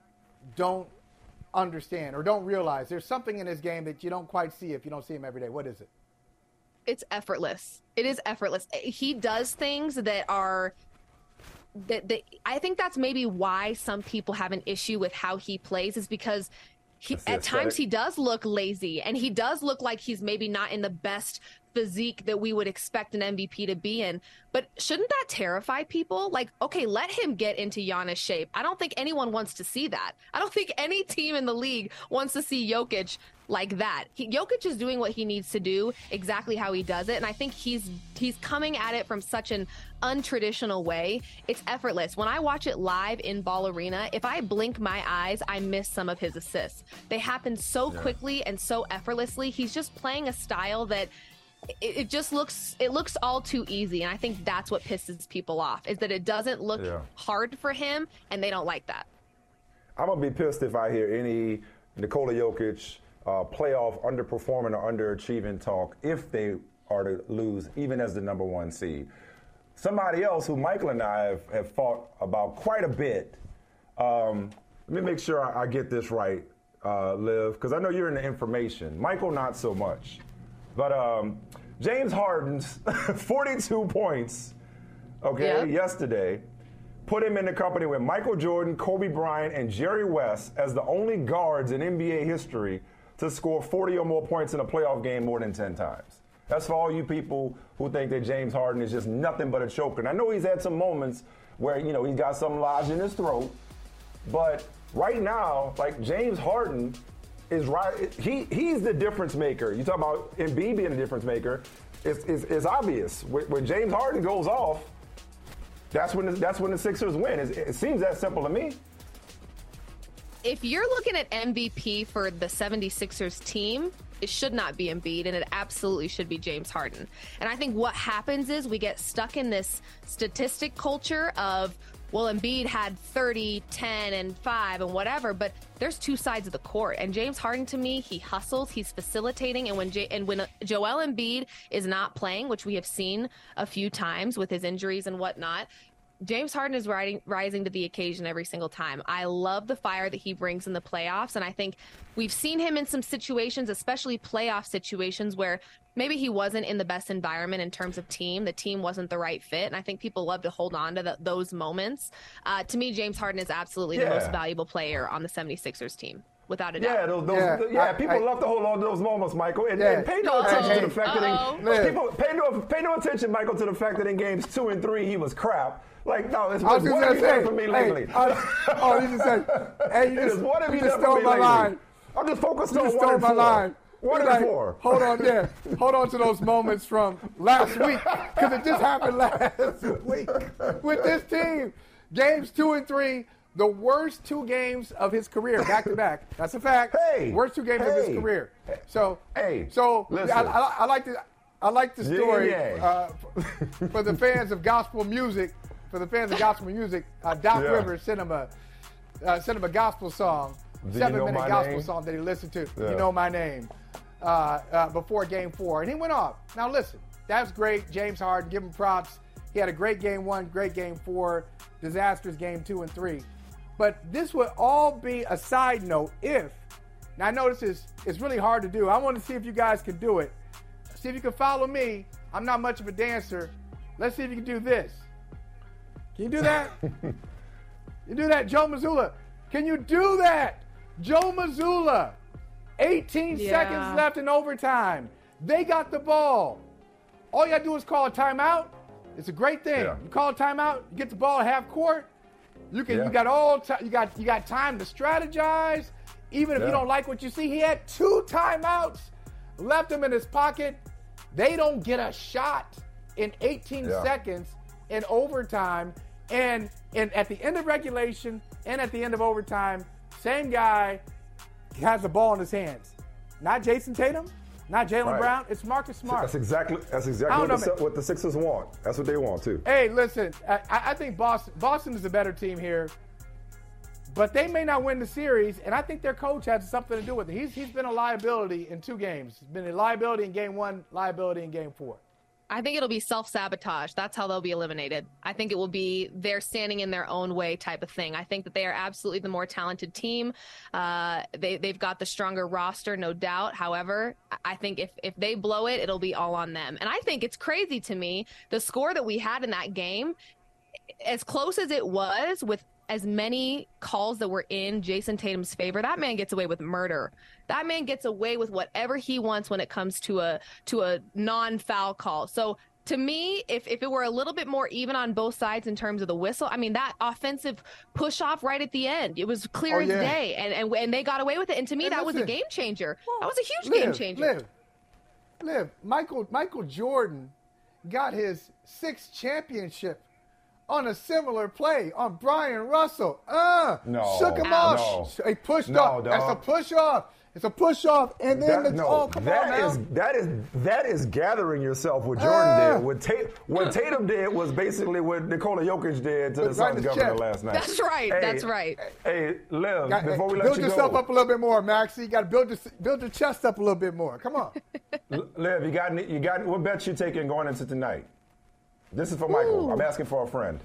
don't understand or don't realize there's something in his game that you don't quite see if you don't see him every day. What is it? It's effortless. It is effortless. Eh, he does things that are that, that I think that's maybe why some people have an issue with how he plays is because he, at times he does look lazy and he does look like he's maybe not in the best physique that we would expect an MVP to be in. But shouldn't that terrify people? Like, okay, let him get into Giannis shape. I don't think anyone wants to see that. I don't think any team in the league wants to see Jokic like that. He, Jokic is doing what he needs to do, exactly how he does it, and I think he's he's coming at it from such an untraditional way. It's effortless. When I watch it live in Ball Arena, if I blink my eyes, I miss some of his assists. They happen so Yeah. quickly and so effortlessly. He's just playing a style that it, it just looks it looks all too easy, and I think that's what pisses people off is that it doesn't look Yeah. hard for him, and they don't like that. I'm gonna be pissed if I hear any Nikola Jokic uh, playoff underperforming or underachieving talk if they are to lose, even as the number one seed. Somebody else who Michael and I have, have fought about quite a bit. Um, let me make sure I, I get this right, uh, Liv, because I know you're in the information. Michael, not so much. But um, James Harden's 42 points, okay, yesterday put him in the company with Michael Jordan, Kobe Bryant, and Jerry West as the only guards in NBA history to score 40 or more points in a playoff game more than 10 times. That's for all you people who think that James Harden is just nothing but a choker. And I know he's had some moments where, you know, he's got some lodged in his throat, but right now, like James Harden is right. He he's the difference maker. You talk about Embiid being a difference maker. It's, it's, it's obvious. When, when James Harden goes off, that's when the, that's when the Sixers win. It, it seems that simple to me. if you're looking at MVP for the 76ers team, it should not be Embiid and it absolutely should be James Harden. And I think what happens is we get stuck in this statistic culture of well Embiid had 30, 10 and 5 and whatever, but there's two sides of the court. And James Harden to me, he hustles, he's facilitating and when J- and when uh, Joel Embiid is not playing, which we have seen a few times with his injuries and whatnot, James Harden is riding, rising to the occasion every single time. I love the fire that he brings in the playoffs. And I think we've seen him in some situations, especially playoff situations, where maybe he wasn't in the best environment in terms of team. The team wasn't the right fit. And I think people love to hold on to the, those moments. Uh, to me, James Harden is absolutely the most valuable player on the 76ers team, without a doubt. Yeah, those, those, yeah, people love to hold on to those moments, Michael. And, and pay no Uh-oh. attention to the fact that Uh-oh. in, people pay no pay no attention, Michael, to the fact that in games two and three he was crap. Like, no, it's I was what just have you done say, for me hey, lately? I- oh, you just said, hey, you It is, just, what have you you just done for me my lately? line. I'm just focused You on just one stole and my four. line. You're and like, four. Hold on there. Hold on to those moments from last week because it just happened last week with this team. Games two and three, the worst two games of his career, back to back. That's a fact. Hey, worst two games of his career. So, hey, so I. I, I like the I like the story and yang. uh, for the fans of gospel music. For the fans of gospel music, uh, Doc Yeah. Rivers sent him a uh, sent him a gospel song, Do you seven know minute gospel name? song that he listened to. Yeah. You know my name. Uh, uh, before game four, and he went off. Now listen, that's great. James Harden, give him props. He had a great game one, great game four, disastrous game two and three. But this would all be a side note if. Now I know this is it's really hard to do. I want to see if you guys can do it. See if you can follow me. I'm not much of a dancer. Let's see if you can do this. Can you do that? you do that, Joe Mazzulla. Can you do that? Joe Mazzulla. 18 Yeah. seconds left in overtime. They got the ball. All you gotta do is call a timeout. It's a great thing. Yeah. You call a timeout, you get the ball at half court. You can Yeah. you got all ti you got you got time to strategize. Even if you don't like what you see, he had two timeouts, left them in his pocket. They don't get a shot in 18 Yeah. seconds in overtime. And and at the end of regulation and at the end of overtime, same guy has the ball in his hands. Not Jayson Tatum, not Jalen Right. Brown. It's Marcus Smart. That's exactly that's exactly what the, what the Sixers want. That's what they want too. Hey, listen, I, I I think Boston Boston is a better team here, but they may not win the series, and I think their coach has something to do with it. He's he's been a liability in two games. He's been a liability in game one, liability in game four. I think it'll be self sabotage. That's how they'll be eliminated. I think it will be they're standing in their own way type of thing. I think that they are absolutely the more talented team. Uh, they they've got the stronger roster, no doubt. However, I- think if if they blow it, it'll be all on them. And I think it's crazy to me the score that we had in that game, as close as it was with as many calls that were in Jayson Tatum's favor, that man gets away with murder. That man gets away with whatever he wants when it comes to a to a non-foul call. So to me, if, if it were a little bit more even on both sides in terms of the whistle, I mean that offensive push off right at the end, it was clear Oh, as yeah. day, and, and and they got away with it. And to me, And that was a game changer. That was a huge game changer. Liv, Liv, Michael Michael Jordan got his sixth championship on a similar play on Bryon Russell. Uh, No, shook him no. off. He pushed No, off. That's a push off. It's a push off, and then That- the no, oh come that on now. is- that is that is gathering yourself. What Jordan Ah. did, what, Ta- what Tatum did, was basically what Nikola Jokic did to the Right Suns in his governor chest. last night. That's right. Hey, That's right. Hey, Liv, Got- before we let build you yourself go, up a little bit more, Max. You got to build your, build your chest up a little bit more. Come on. Liv, you got you got what bets you taking going into tonight? This is for Michael. I'm asking for a friend.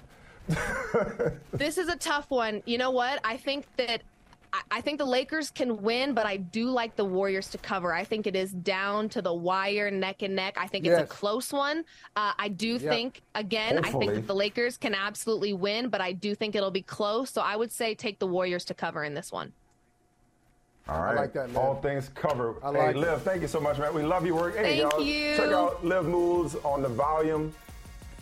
this is a tough one. You know what? I think that I- I think the Lakers can win, but I do like the Warriors to cover. I think it is down to the wire, neck and neck. I think it's a close one. Uh, I do Yeah. think, again, I think that the Lakers can absolutely win, but I do think it'll be close. So I would say take the Warriors to cover in this one. All right. like that, Liv. All things covered. I hey, Liv, it. thank you so much, man. We love your work. Hey, Thank y'all, you. check out Liv Moods on the volume.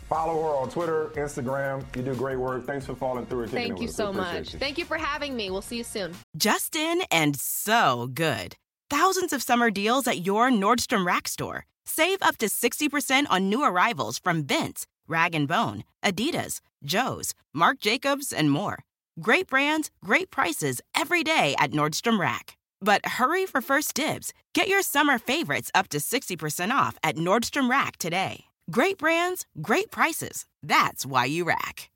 Follow her on Twitter, Instagram. You do great work. Thanks for following through and Thank you with us. so much. you. Thank you for having me. We'll see you soon. Justin and so good. Thousands of summer deals at your Nordstrom Rack store. Save up to 60% on new arrivals from Vince, Rag & Bone, Adidas, Joe's, Marc Jacobs, and more. Great brands, great prices every day at Nordstrom Rack. But hurry for first dibs. Get your summer favorites up to 60% off at Nordstrom Rack today. Great brands, great prices. That's why you rack.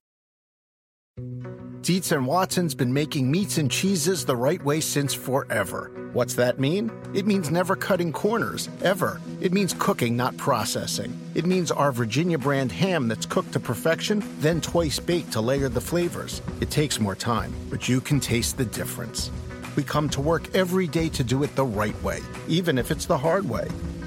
Dietz and Watson's been making meats and cheeses the right way since forever. What's that mean? It means never cutting corners, ever. It means cooking, not processing. It means our Virginia brand ham that's cooked to perfection, then twice baked to layer the flavors. It takes more time, but you can taste the difference. We come to work every day to do it the right way, even if it's the hard way.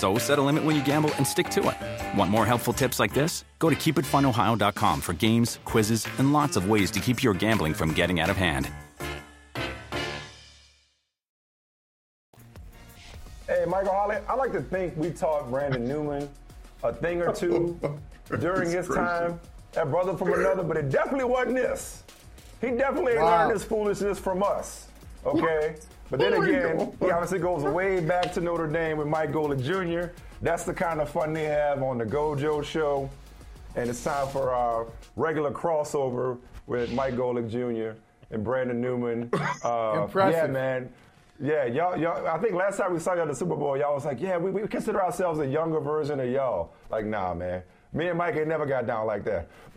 So set a limit when you gamble and stick to it. Want more helpful tips like this? Go to keepitfunohio.com for games, quizzes, and lots of ways to keep your gambling from getting out of hand. Hey, Michael Holley, I like to think we taught Brandon Newman a thing or two during his time at Brother from Another, but it definitely wasn't this. He definitely Wow. learned this foolishness from us, okay? But then again, he obviously goes way back to Notre Dame with Mike Golic Jr. That's the kind of fun they have on the Gojo show. And it's time for our regular crossover with Mike Golic Jr. and Brandon Newman. Uh, Impressive. Yeah, man. Yeah, y'all, y'all. I think last time we saw y'all at the Super Bowl, y'all was like, "Yeah, we, we consider ourselves a younger version of y'all." Like, nah, man. Me and Mike ain't never got down like that.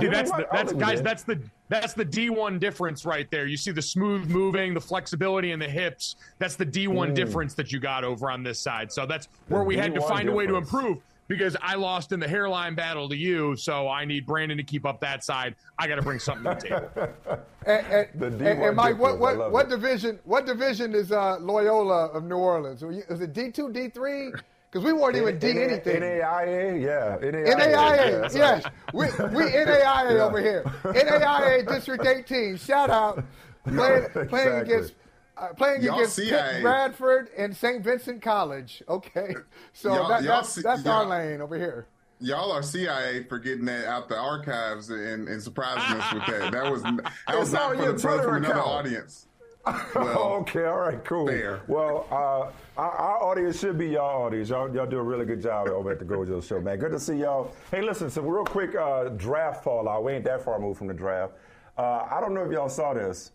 Dude, that's the, that's guys. That's the that's the D1 difference right there. You see the smooth moving, the flexibility in the hips. That's the D1 Mm. difference that you got over on this side. So that's where we had to D1 find a way to improve because I lost in the hairline battle to you. So I need Brandon to keep up that side. I got to bring something to the table. And, and, The D1 and Mike, what what, what division? What division is uh, Loyola of New Orleans? Is it D two, D three? Because we weren't even D anything. NAIA, yeah. NAIA. NAIA, that's yes. We, we NAIA over here. NAIA District 18. Shout out. Playing, playing against uh, playing Y'all against CIA. Pitt, Bradford and St. Vincent College. Okay, so Y'all- that, y'all that's see- that's our y'all- lane over here. Y'all are CIA for getting that out the archives and, and surprising us with that. That was that was not for the from another account. audience. Well, okay, all right, cool. fair. Well, uh, our, our audience should be y'all audience. Y'all, y'all do a really good job over at the Gojo Show, man. Good to see y'all. Hey, listen, so real quick uh, draft fallout. We ain't that far moved from the draft. Uh, I don't know if y'all saw this,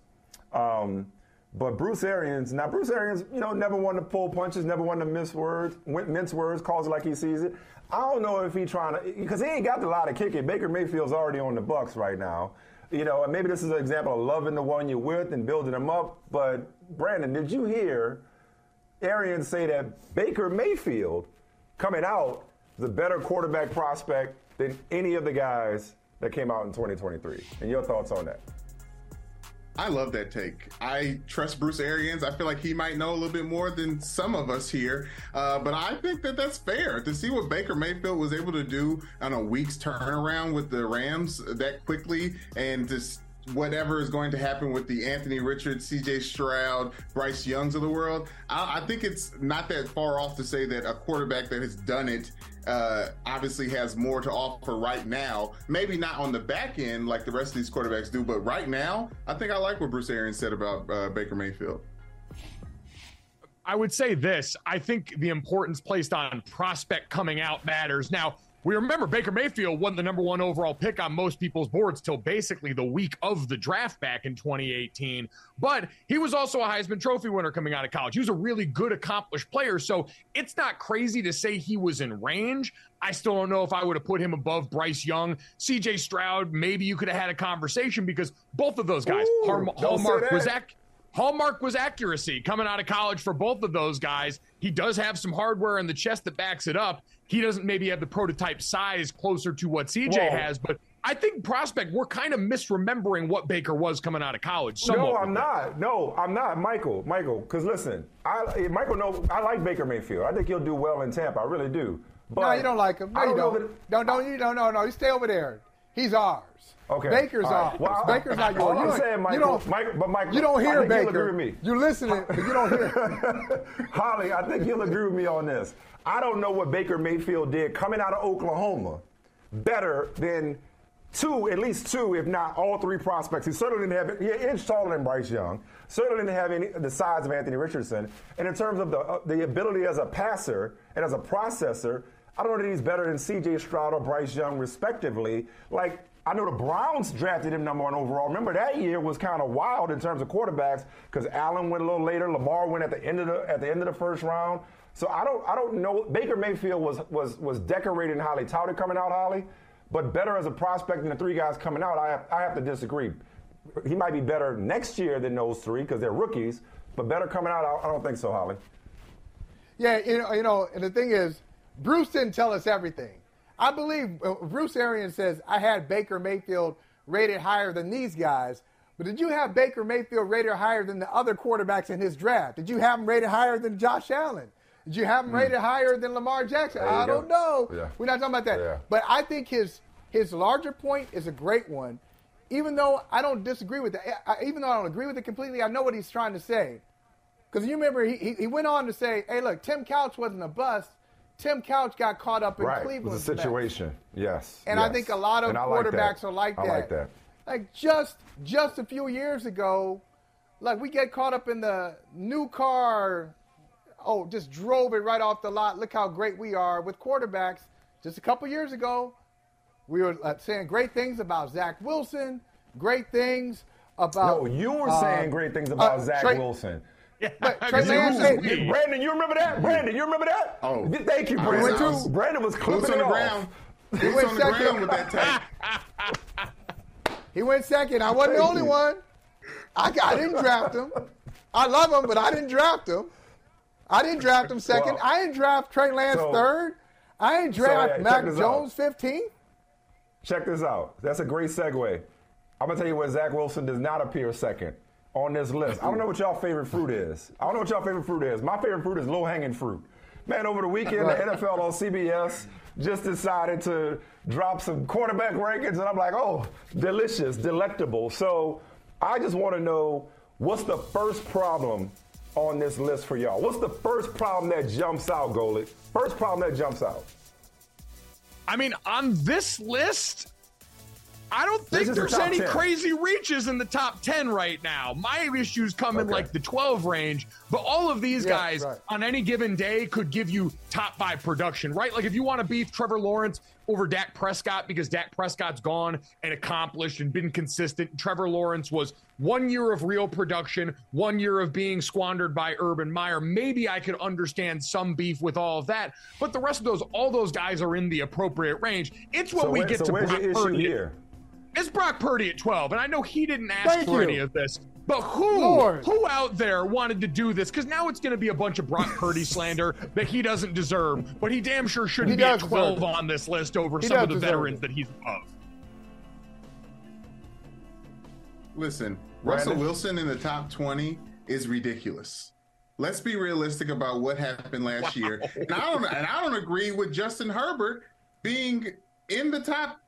um, but Bruce Arians. Now, Bruce Arians, you know, never wanted to pull punches, never wanted to miss words, mince words, calls it like he sees it. I don't know if he trying to because he ain't got a lot of kicking. Baker Mayfield's already on the Bucks right now. You know, and maybe this is an example of loving the one you're with and building them up. But Brandon, did you hear Arians say that Baker Mayfield coming out is a better quarterback prospect than any of the guys that came out in 2023? And your thoughts on that? I love that take. I trust Bruce Arians. I feel like he might know a little bit more than some of us here, uh, but I think that that's fair to see what Baker Mayfield was able to do on a week's turnaround with the Rams that quickly, and just whatever is going to happen with the Anthony Richards, CJ Stroud, Bryce Youngs of the world. I, I think it's not that far off to say that a quarterback that has done it uh, obviously has more to offer right now. Maybe not on the back end like the rest of these quarterbacks do, but right now, I think I like what Bruce Arians said about uh, Baker Mayfield. I would say this. I think the importance placed on prospect coming out matters. Now, we remember Baker Mayfield won the number one overall pick on most people's boards till basically the week of the draft back in 2018. But he was also a Heisman Trophy winner coming out of college. He was a really good, accomplished player. So it's not crazy to say he was in range. I still don't know if I would have put him above Bryce Young. CJ Stroud, maybe you could have had a conversation because both of those guys, Ooh, Hallmark was ac- Hallmark was accuracy coming out of college for both of those guys. He does have some hardware in the chest that backs it up. He doesn't maybe have the prototype size closer to what CJ Whoa. has, but I think prospect, we're kind of misremembering what Baker was coming out of college. No. I'm not. No, I'm not, Michael. Michael, because listen, I Michael. No, I like Baker Mayfield. I think he'll do well in Tampa. I really do. But no, you don't like him. No, I you don't know don't. No, no, you don't. No, no, you stay over there. He's ours. Okay. Baker's All right. Well, Baker's not yours. all You I'm saying, you don't, Michael- but Michael, you don't hear Baker. agree with me. You're listening, but you don't hear. Holley, I think you'll agree with me on this. I don't know what Baker Mayfield did coming out of Oklahoma better than two, at least two, if not all three prospects. He certainly didn't have, he an inch taller than Bryce Young, certainly didn't have any the size of Anthony Richardson. And in terms of the, uh, the ability as a passer and as a processor, I don't know that he's better than CJ Stroud or Bryce Young, respectively. Like, I know the Browns drafted him number one overall. Remember that year was kind of wild in terms of quarterbacks because Allen went a little later, Lamar went at the end of the at the end of the first round. So I don't I don't know. Baker Mayfield was was was decorated and highly touted coming out, Holley, but better as a prospect than the three guys coming out. I have, I have to disagree. He might be better next year than those three because they're rookies, but better coming out. I, I don't think so, Holley. Yeah, you know, you know, and the thing is, Bruce didn't tell us everything. I believe uh, Bruce Arians says I had Baker Mayfield rated higher than these guys, but did you have Baker Mayfield rated higher than the other quarterbacks in his draft? Did you have him rated higher than Josh Allen? Did you have him rated higher than Lamar Jackson? Hmm. I go. don't know. Yeah. We're not talking about that. Yeah. But I think his his larger point is a great one. Even though I don't disagree with it, I, even though I don't agree with it completely, I know what he's trying to say. Because you remember, he, he, he went on to say, hey, look, Tim Couch wasn't a bust. Tim Couch got caught up in right, it Cleveland's was a mess." situation. Yes. And I think a lot of I like that. quarterbacks are like I that. like that. Like just just a few years ago, like we get caught up in the new car. Oh, just drove it right off the lot. Look how great we are with quarterbacks. Just a couple years ago, we were uh, saying great things about Zach Wilson. Great things about. No, you were uh, saying great things about uh, Zach Trey- Wilson. But Trey Lance, you- hey, Brandon, you remember that? Brandon, you remember that? Oh. thank you, I Brandon. was- I was- Brandon was Boots clipping on it the off. ground. He Boots went on the second. ground with that take. He went second. I wasn't the only one. I, I didn't draft him. I love him, but I didn't draft him. I didn't draft him second. Well, I didn't draft Trey Lance so- third. I didn't So, draft yeah, Mac Jones 15th. Check this out. That's a great segue. I'm gonna tell you where Zach Wilson does not appear second on this list. I don't know what y'all favorite fruit is. I don't know what y'all favorite fruit is. My favorite fruit is low hanging fruit. Man, over the weekend, the NFL on CBS just decided to drop some quarterback rankings, and I'm like, oh, delicious, delectable. So I just want to know what's the first problem on this list for y'all? What's the first problem that jumps out, Golic? First problem that jumps out. I mean, on this list, I don't think is the there's any 10. crazy reaches in the top 10 right now. My issues come in like the 12 range, but all of these Yeah, guys right. on any given day could give you top five production, right? Like if you want to beef Trevor Lawrence over Dak Prescott because Dak Prescott's gone and accomplished and been consistent. Trevor Lawrence was one year of real production, one year of being squandered by Urban Meyer. Maybe I could understand some beef with all of that, but the rest of those, all those guys are in the appropriate range. It's what so we where- get so to where's Brock your issue Purdy. here? It's Brock Purdy at 12, and I know he didn't ask Thank for you. any of this. But who, Lord. who out there wanted to do this? Because now it's going to be a bunch of Brock Purdy slander that he doesn't deserve. But he damn sure shouldn't He be at 12 on this list over He some of the veterans it. that he's above. Listen, Brandon? Russell Wilson in the top 20 is ridiculous. Let's be realistic about what happened last year. And I don't and I don't agree with Justin Herbert being in the top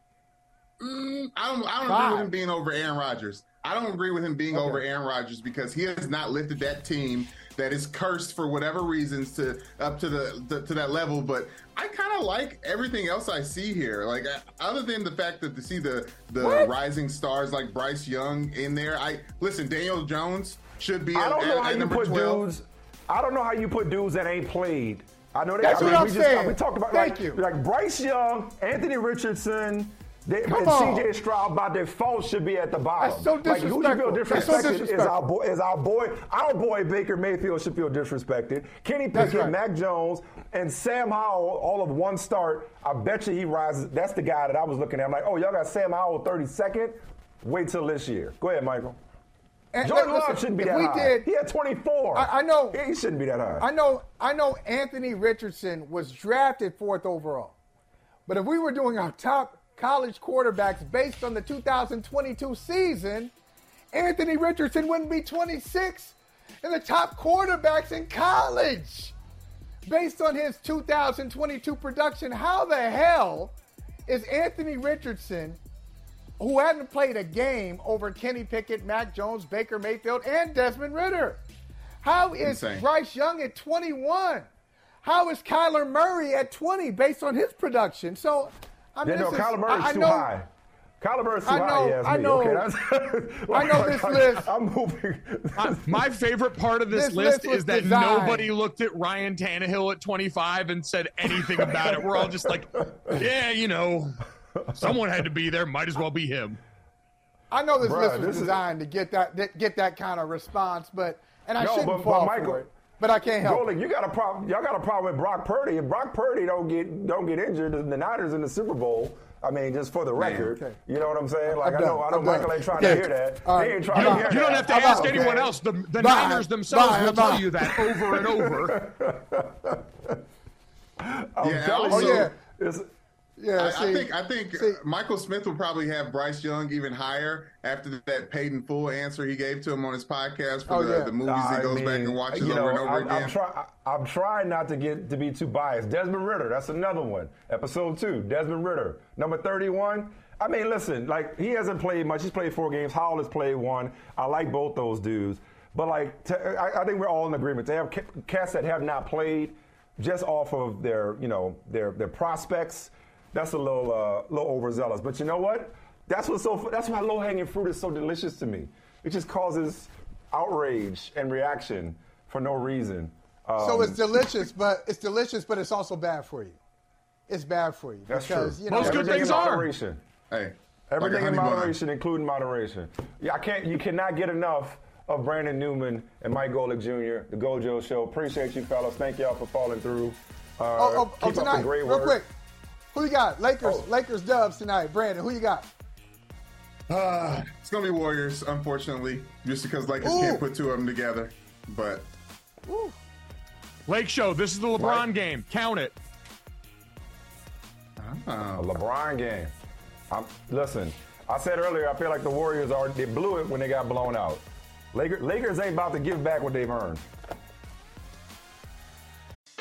mm, I don't I don't agree with him being over Aaron Rodgers. I don't agree with him being Okay. over Aaron Rodgers because he has not lifted that team that is cursed for whatever reasons to up to the, the to that level. But I kind of like everything else I see here. Like uh, other than the fact that to see the the What? rising stars like Bryce Young in there. I listen. Daniel Jones should be. I don't know at- how you put 12. dudes. I don't know how you put dudes that ain't played. I know that. That's I mean, what I'm we just, saying. We talked about Thank like, you. like Bryce Young, Anthony Richardson. They, Come and on. CJ Stroud by default should be at the bottom. That's so Like who should feel disrespectful. That's so disrespected is our boy. Is our boy. Our boy Baker Mayfield should feel disrespected. Kenny Pickett, right. Mac Jones, and Sam Howell, all of one start. I bet you he rises. That's the guy that I was looking at. I'm like, oh, y'all got Sam Howell 32nd. Wait till this year. Go ahead, Michael. And Jordan Love shouldn't be that we high. did- he had 24. I, I know. He shouldn't be that high. I know. I know. Anthony Richardson was drafted fourth overall, but if we were doing our top college quarterbacks based on the 2022 season, Anthony Richardson wouldn't be 26 in the top quarterbacks in college based on his 2022 production. How the hell is Anthony Richardson? Who hadn't played a game over Kenny Pickett, Mac Jones, Baker Mayfield, and Desmond Ridder? How is Insane. Bryce Young at 21? How is Kyler Murray at 20 based on his production? So, I mean, yeah, no, this is- Kyler Murray's I, I too know, high. Kyler Murray's too I know- high. Yes, I know- Okay, that's, I know this list- I'm moving. Uh, my favorite part of this, This list, list is that designed- nobody looked at Ryan Tannehill at 25 and said anything about it. We're all just like, yeah, you know, someone had to be there. Might as well be him. I know this Bruh, list was this is- designed to get that, that get that kind of response, but and I No, shouldn't but- but Michael- for it. But I can't help. Golic, you got a problem. Y'all got a problem with Brock Purdy. If Brock Purdy don't get don't get injured, the Niners in the Super Bowl. I mean, just for the record, Okay. you know what I'm saying? Like I'm I know. I know I'm Michael ain't trying Okay. to hear that. All He ain't trying You to don't, hear you don't have to I'm ask out, anyone okay. else. The, the Bye. Niners themselves Bye. will I'm tell you that over and over. I'm Yeah, telling also- you, yeah. it's, Yeah, I, see, I think I think see- Michael Smith will probably have Bryce Young even higher after that paid in full answer he gave to him on his podcast for Oh, the, yeah. the movies I he goes back mean, and watches you know, over and over I'm, again. I'm, try, I'm trying not to get to be too biased. Desmond Ridder, that's another one. Episode two, Desmond Ridder, number 31. I mean, listen, like he hasn't played much. He's played four games. Howell has played one. I like both those dudes, but like, to, I, I think we're all in agreement. They have ca- cats that have not played, just off of their, you know, their their prospects. That's a little uh, little overzealous. But you know what? That's what's so. That's why low hanging fruit is so delicious to me. It just causes outrage and reaction for no reason. Um, so it's delicious, but it's delicious, but it's also bad for you. It's bad for you that's because true. you know Most good things are. moderation. hey, Everything like in honey bun. moderation, including moderation. Yeah, I can't. You cannot get enough of Brandon Newman and Mike Golic Jr. The Gojo Show. Appreciate you, fellas. Thank y'all for falling through. Uh, Oh, oh, oh, keep up tonight, the great real work. quick. Who you got? Lakers, Oh. Lakers Dubs tonight. Brandon, who you got? Uh, it's gonna be Warriors, unfortunately, just because Lakers Ooh. can't put two of them together. But Lake Show, this is the LeBron Right. game. Count it. A uh, LeBron game. I'm, listen, I said earlier, I feel like the Warriors are they blew it when they got blown out. Lakers, Lakers ain't about to give back what they've earned.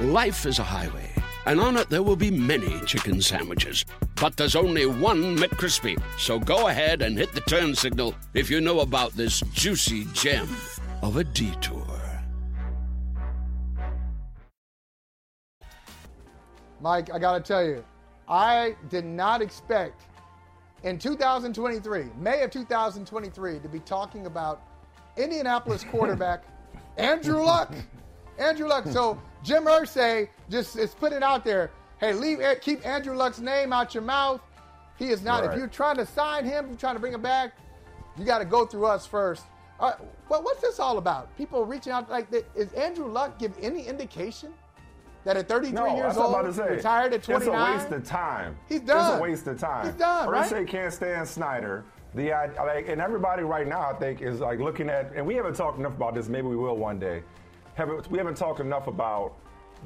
Life is a highway, and on it there will be many chicken sandwiches. But there's only one McCrispy. So go ahead and hit the turn signal if you know about this juicy gem of a detour. Mike, I got to tell you, I did not expect in 2023, May of 2023, to be talking about Indianapolis quarterback Andrew Luck. Andrew Luck. So Jim Irsay just is putting out there. Hey, leave keep Andrew Luck's name out your mouth. He is not. Right. If you're trying to sign him, you're trying to bring him back, you got to go through us first. Uh, well, what's this all about? People reaching out like that. Is Andrew Luck give any indication that at 33 no, years old, say, retired at 29? It's a waste of time. He's done. It's a waste of time. He's done, right? Irsay can't stand Snyder. The like, and everybody right now, I think, is like looking at, and we haven't talked enough about this. Maybe we will one day. Haven't, we haven't talked enough about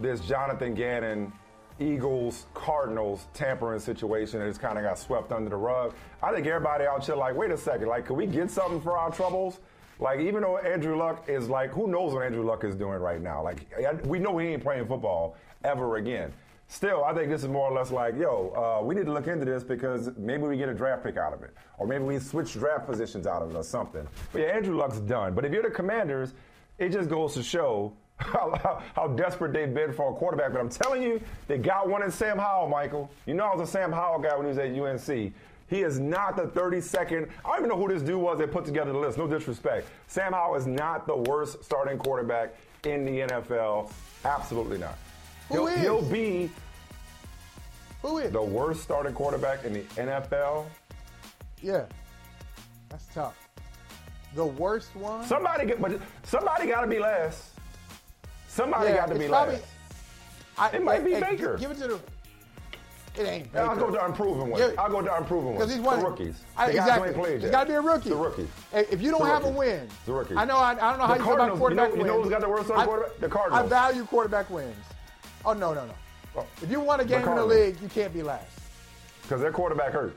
this Jonathan Gannon Eagles Cardinals tampering situation that just kind of got swept under the rug. I think everybody out here like, wait a second, like, can we get something for our troubles? Like, even though Andrew Luck is like, who knows what Andrew Luck is doing right now? Like, we know he ain't playing football ever again. Still, I think this is more or less like, yo, uh, we need to look into this because maybe we get a draft pick out of it, or maybe we switch draft positions out of it or something. But yeah, Andrew Luck's done. But if you're the Commanders, it just goes to show how, how, how, desperate they've been for a quarterback. But I'm telling you, they got one in Sam Howell, Michael. You know I was a Sam Howell guy when he was at UNC. He is not the 32nd. I don't even know who this dude was that put together the list. No disrespect. Sam Howell is not the worst starting quarterback in the NFL. Absolutely not. Who he'll, is? he'll be who is the worst starting quarterback in the NFL. Yeah, that's tough. The worst one. Somebody get, but somebody got to be last. Somebody yeah, got to be probably, last. I, it might be hey, Baker. Give it to the. It ain't Baker. I'll go to unproven one. Yeah. I'll go to unproven one. Because he's one the rookies. I, the exactly. It's got to be a rookie. The rookies. If you don't have a win, the rookies. I know. I, I don't know how the you feel about quarterback you know, wins. You know who's got the worst starting quarterback? The Cardinals. I value quarterback wins. Oh no no no. Oh, if you won a game in the league, you can't be last. Because their quarterback hurt.